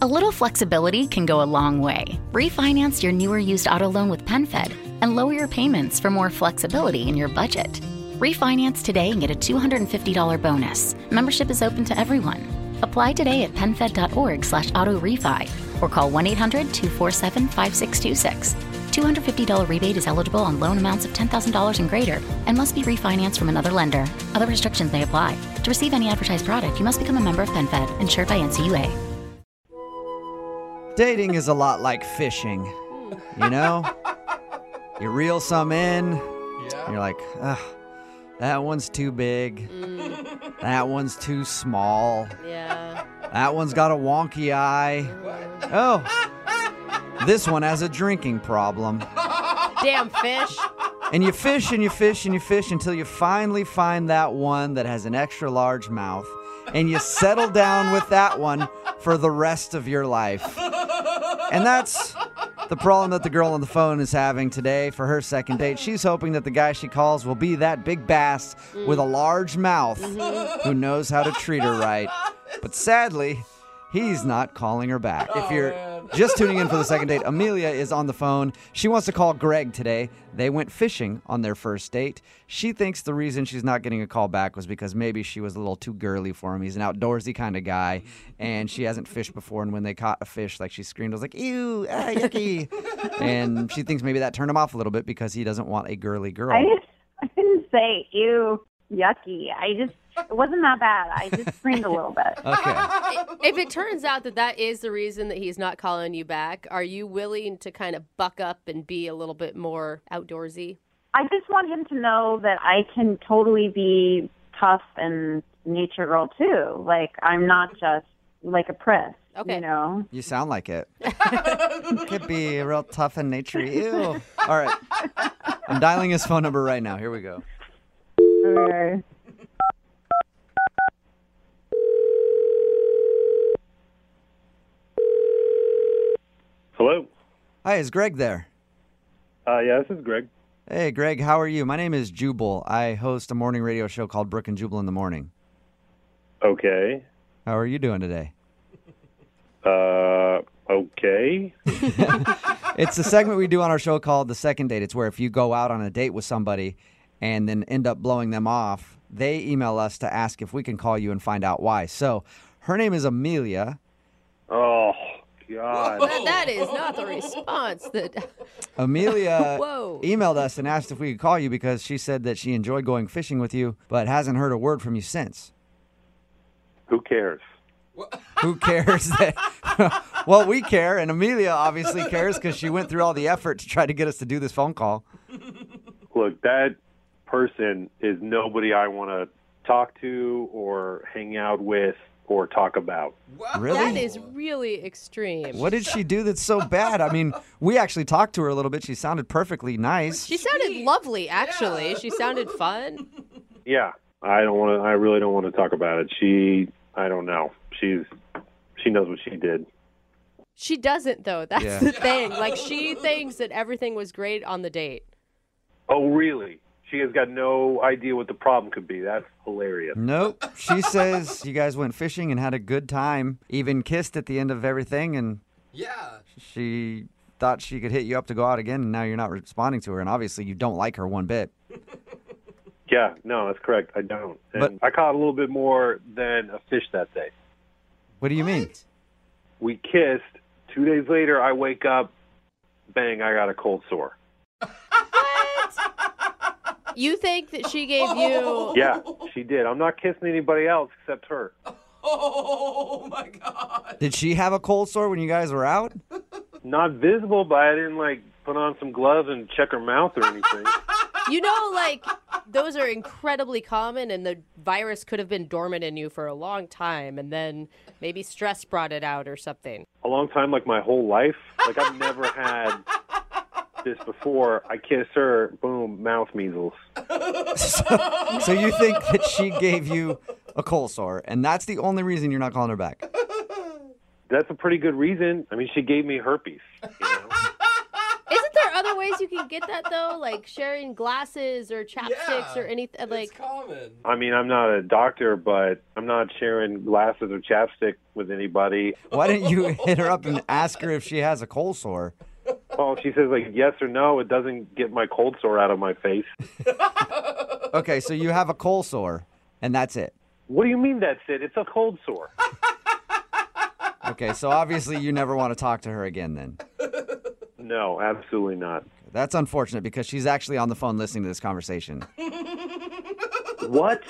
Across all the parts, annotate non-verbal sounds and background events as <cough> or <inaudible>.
A little flexibility can go a long way. Refinance your newer used auto loan with PenFed and lower your payments for more flexibility in your budget. Refinance today and get a $250 bonus. Membership is open to everyone. Apply today at penfed.org slash auto refi or call 1-800-247-5626. $250 rebate is eligible on loan amounts of $10,000 and greater and must be refinanced from another lender. Other restrictions may apply. To receive any advertised product, you must become a member of PenFed, insured by NCUA. Dating is a lot like fishing. You know? <laughs> You reel some in, Yeah. you're like, ugh, that one's too big. Mm. That one's too small. Yeah. That one's got a wonky eye. Oh, this one has a drinking problem. <laughs> Damn fish. And you fish and you fish and you fish until you finally find that one that has an extra large mouth. And you settle down with that one for the rest of your life. And that's the problem that the girl on the phone is having today for her second date. She's hoping that the guy she calls will be that big bass with a mm. large mouth mm-hmm. who knows how to treat her right. But sadly, he's not calling her back. If oh, you're just tuning in for the second date, Amelia is on the phone. She wants to call Greg today. They went fishing on their first date. She thinks the reason she's not getting a call back was because maybe she was a little too girly for him. He's an outdoorsy kind of guy, and she hasn't fished before. And when they caught a fish, like she screamed, I was like, ew, ah, yucky. and she thinks maybe that turned him off a little bit because he doesn't want a girly girl. I I didn't say ew, yucky. I just it wasn't that bad. I just screamed a little bit. <laughs> Okay. If it turns out that that is the reason that he's not calling you back, are you willing to kind of buck up and be a little bit more outdoorsy? I just want him to know that I can totally be tough and nature girl too. Like I'm not just like a priss. Okay. You know. You sound like it. <laughs> Could be real tough and naturey. Ew. All right. I'm dialing his phone number right now. Here we go. Okay. Hi, is Greg there? Uh, yeah, this is Greg. Hey, Greg, how are you? My name is Jubal. I host a morning radio show called Brooke and Jubal in the Morning. Okay. How are you doing today? Uh, okay. <laughs> It's a segment we do on our show called The Second Date. It's where if you go out on a date with somebody and then end up blowing them off, they email us to ask if we can call you and find out why. So her name is Amelia. Oh, God. That, that is not the response that. <laughs> Amelia <laughs> Whoa. emailed us and asked if we could call you because she said that she enjoyed going fishing with you, but hasn't heard a word from you since. Who cares? Who cares that? <laughs> well, we care, and Amelia obviously cares because she went through all the effort to try to get us to do this phone call. Look, that person is nobody I want to talk to or hang out with or talk about. Really? That is really extreme. What did she do that's so bad? I mean, we actually talked to her a little bit. She sounded perfectly nice. She sounded lovely, actually. She sounded fun. Yeah, I don't want to. I really don't want to talk about it. She, I don't know. She's, she knows what she did. She doesn't, though. That's Yeah. the thing. Like, she thinks that everything was great on the date. Oh, really? She has got no idea what the problem could be. That's hilarious. Nope. She says you guys went fishing and had a good time, even kissed at the end of everything, and Yeah. she thought she could hit you up to go out again, and now you're not responding to her, and obviously you don't like her one bit. <laughs> Yeah, no, that's correct. I don't. And But- I caught a little bit more than a fish that day. What do you mean? We kissed. Two days later, I wake up, bang, I got a cold sore. You think that she gave you. <laughs> Yeah, she did. I'm not kissing anybody else except her. Oh my God. Did she have a cold sore when you guys were out? Not visible, but I didn't like put on some gloves and check her mouth or anything. <laughs> You know, like, those are incredibly common, and the virus could have been dormant in you for a long time, and then maybe stress brought it out or something. a long time, like my whole life. Like I've never had this before. I kiss her, boom, mouth measles. <laughs> So you think that she gave you a cold sore, and that's the only reason you're not calling her back? That's a pretty good reason. I mean, she gave me herpes. You know? <laughs> Isn't there other ways ways you can get that though? Like sharing glasses or chapsticks Yeah, or anything? Like, it's common. I mean, I'm not a doctor, but I'm not sharing glasses or chapstick with anybody. Why didn't you hit her up and ask her if she has a cold sore? Well, she says like yes or no, it doesn't get my cold sore out of my face. <laughs> Okay, so you have a cold sore, and that's it. What do you mean that's it? It's a cold sore. <laughs> Okay, so obviously you never want to talk to her again then. No, absolutely not. That's unfortunate because she's actually on the phone listening to this conversation. <laughs> What?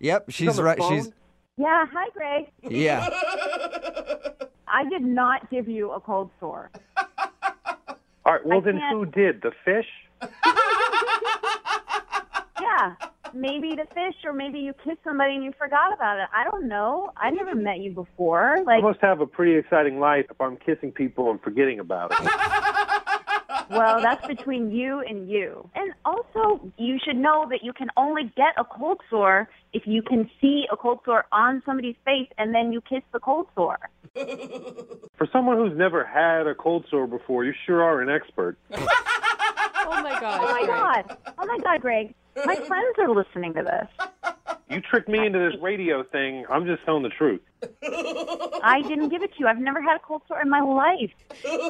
Yep, she's on the right. phone? She's Yeah, hi, Greg. yeah. I did not give you a cold sore. Well, I then can't- who did? The fish? <laughs> Yeah, maybe the fish, or maybe you kissed somebody and you forgot about it. I don't know. I never met you before. I Like, must have a pretty exciting life if I'm kissing people and forgetting about it. <laughs> well, that's between you and you. And also, you should know that you can only get a cold sore if you can see a cold sore on somebody's face and then you kiss the cold sore. <laughs> For someone who's never had a cold sore before, you sure are an expert. <laughs> oh my god. Oh my Greg. god! Oh my god, Greg! My friends are listening to this. You tricked me into this radio thing. I'm just telling the truth. <laughs> I didn't give it to you. I've never had a cold sore in my life.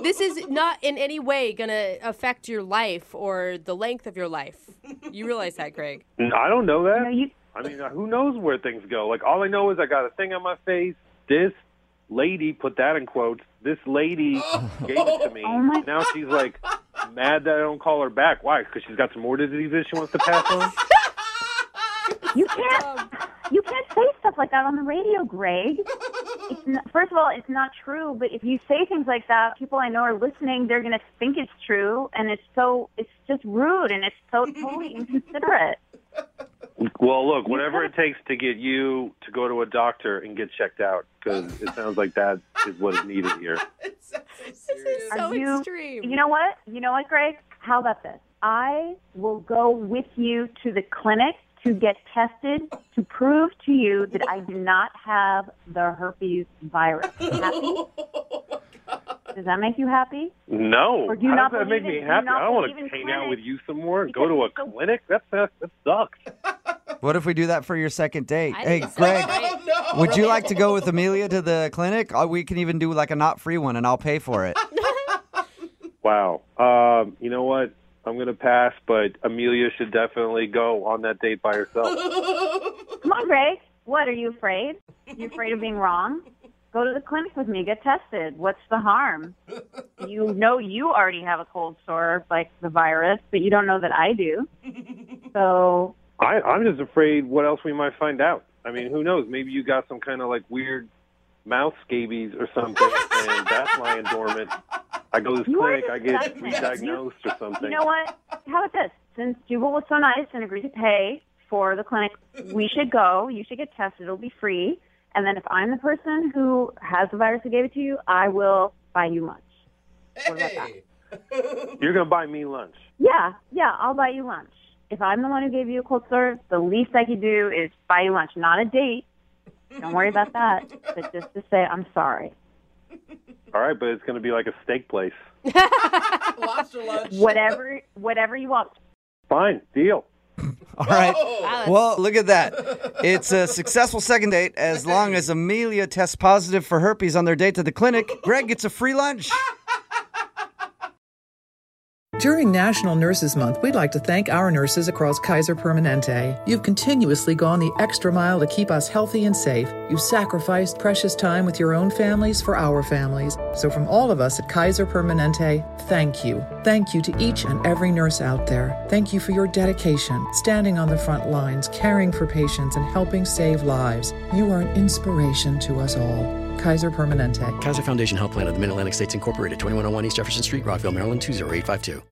This is not in any way going to affect your life or the length of your life. You realize that, Greg? I don't know that. You know, you I mean, who knows where things go? Like, all I know is I got a thing on my face. This lady, put that in quotes, this lady <laughs> gave it to me. Oh my- now she's like mad that I don't call her back. Why? Because she's got some more diseases she wants to pass on? <laughs> You can't. You can't say stuff like that on the radio, Greg. It's not, first of all, it's not true. But if you say things like that, people I know are listening. They're gonna think it's true, and it's so it's just rude, and it's so totally inconsiderate. Well, look, whatever it takes to get you to go to a doctor and get checked out, because it sounds like that is what is needed here. <laughs> It so This is so you- extreme. You know what? You know what, Greg? How about this? I will go with you to the clinic to get tested to prove to you that I do not have the herpes virus. <laughs> Happy? Does that make you happy? No. Or do you How not does that make me in- do you happy? I don't want to hang out with you some more. and Go to a so- clinic? That's, that, that sucks. <laughs> What if we do that for your second date? I Hey, think it's Greg, great. No. would you like to go with Amelia to the clinic? Uh, We can even do like a not free one, and I'll pay for it. <laughs> Wow. Um, you know what? I'm going to pass, but Amelia should definitely go on that date by herself. <laughs> Come on, Greg. What, are you afraid? You afraid of being wrong? Go to the clinic with me. Get tested. What's the harm? You know you already have a cold sore, like the virus, but you don't know that I do. So I, I'm just afraid what else we might find out. I mean, who knows? Maybe you got some kind of like weird mouth scabies or something, and that's lying dormant. I go to this You clinic, I get re-diagnosed or something. You know what? How about this? Since Jubal was so nice and agreed to pay for the clinic, we should go. You should get tested. It'll be free. And then if I'm the person who has the virus who gave it to you, I will buy you lunch. What about that? Hey. You're going to buy me lunch. Yeah, yeah, I'll buy you lunch. If I'm the one who gave you a cold sore, the least I could do is buy you lunch. Not a date. Don't worry about that. But just to say I'm sorry. All right, but it's going to be like a steak place. <laughs> Lobster lunch. Whatever whatever you want. Fine, deal. <laughs> All right. Oh. Wow, Well, look at that. <laughs> It's a successful second date as long as Amelia tests positive for herpes on their date to the clinic. Greg gets a free lunch. During National Nurses Month, we'd like to thank our nurses across Kaiser Permanente. You've continuously gone the extra mile to keep us healthy and safe. You've sacrificed precious time with your own families for our families. So, from all of us at Kaiser Permanente, thank you. Thank you to each and every nurse out there. Thank you for your dedication, standing on the front lines, caring for patients, and helping save lives. You are an inspiration to us all. Kaiser Permanente. Kaiser Foundation Health Plan of the Mid Atlantic States Incorporated, 2101 East Jefferson Street, Rockville, Maryland, 20852.